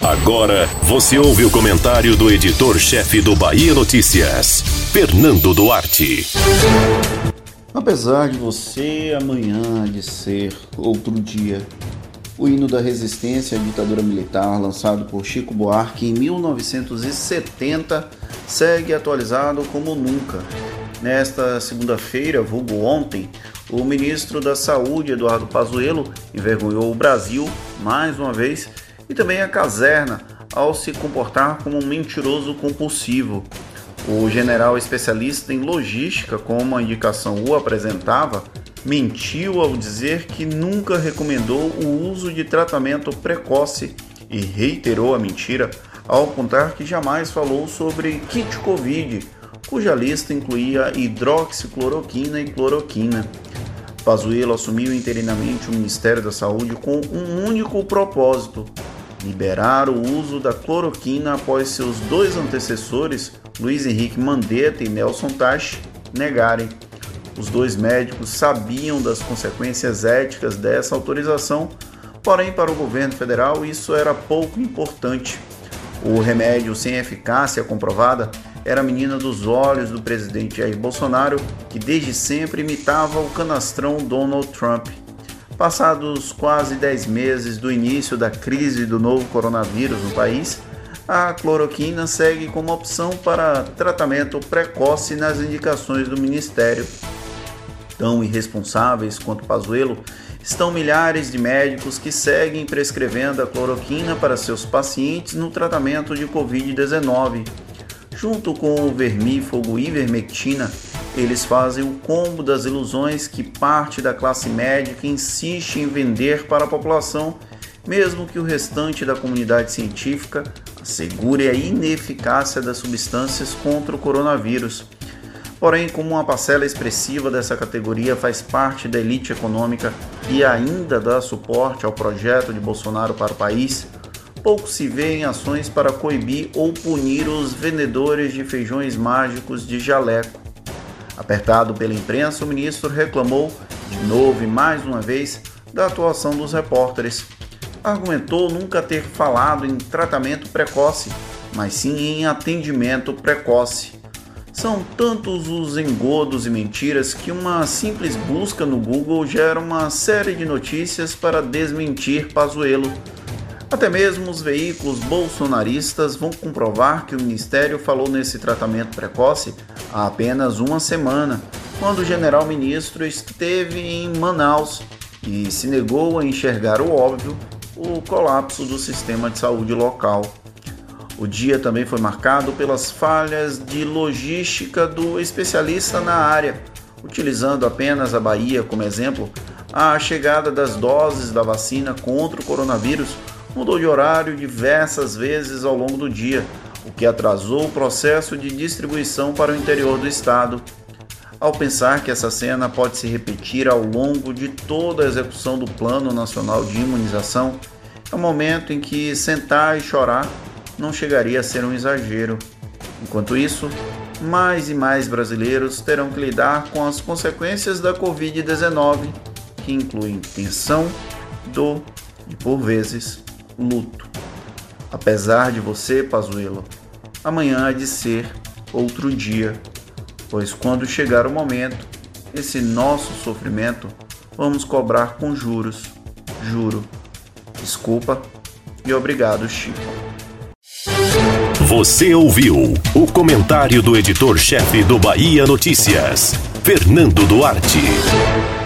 Agora você ouve o comentário do editor-chefe do Bahia Notícias, Fernando Duarte. Apesar de você amanhã de ser outro dia, o hino da resistência à ditadura militar, lançado por Chico Buarque em 1970, segue atualizado como nunca. Nesta segunda-feira, vulgo ontem, o ministro da Saúde, Eduardo Pazuello, envergonhou o Brasil, mais uma vez, e também a caserna, ao se comportar como um mentiroso compulsivo. O general especialista em logística, como a indicação o apresentava, mentiu ao dizer que nunca recomendou o uso de tratamento precoce e reiterou a mentira ao apontar que jamais falou sobre kit Covid, cuja lista incluía hidroxicloroquina e cloroquina. Pazuello assumiu interinamente o Ministério da Saúde com um único propósito: liberar o uso da cloroquina após seus dois antecessores, Luiz Henrique Mandetta e Nelson Tache, negarem. Os dois médicos sabiam das consequências éticas dessa autorização, porém, para o governo federal, isso era pouco importante. O remédio sem eficácia comprovada era a menina dos olhos do presidente Jair Bolsonaro, que desde sempre imitava o canastrão Donald Trump. Passados quase 10 meses do início da crise do novo coronavírus no país, a cloroquina segue como opção para tratamento precoce nas indicações do Ministério. Tão irresponsáveis quanto Pazuello estão milhares de médicos que seguem prescrevendo a cloroquina para seus pacientes no tratamento de Covid-19. Junto com o vermífugo ivermectina, eles fazem o combo das ilusões que parte da classe médica insiste em vender para a população, mesmo que o restante da comunidade científica assegure a ineficácia das substâncias contra o coronavírus. Porém, como uma parcela expressiva dessa categoria faz parte da elite econômica e ainda dá suporte ao projeto de Bolsonaro para o país, pouco se vê em ações para coibir ou punir os vendedores de feijões mágicos de jaleco. Apertado pela imprensa, o ministro reclamou, de novo e mais uma vez, da atuação dos repórteres. Argumentou nunca ter falado em tratamento precoce, mas sim em atendimento precoce. São tantos os engodos e mentiras que uma simples busca no Google gera uma série de notícias para desmentir Pazuello. Até mesmo os veículos bolsonaristas vão comprovar que o ministério falou nesse tratamento precoce há apenas uma semana, quando o general ministro esteve em Manaus e se negou a enxergar o óbvio, o colapso do sistema de saúde local. O dia também foi marcado pelas falhas de logística do especialista na área, utilizando apenas a Bahia como exemplo, a chegada das doses da vacina contra o coronavírus mudou de horário diversas vezes ao longo do dia, o que atrasou o processo de distribuição para o interior do estado. Ao pensar que essa cena pode se repetir ao longo de toda a execução do Plano Nacional de Imunização, é o momento em que sentar e chorar não chegaria a ser um exagero. Enquanto isso, mais e mais brasileiros terão que lidar com as consequências da Covid-19, que incluem tensão, dor e, por vezes, luto. Apesar de você, Pazuello, amanhã há de ser outro dia, pois quando chegar o momento, esse nosso sofrimento vamos cobrar com juros. Juro. Desculpa e obrigado, Chico. Você ouviu o comentário do editor-chefe do Bahia Notícias, Fernando Duarte.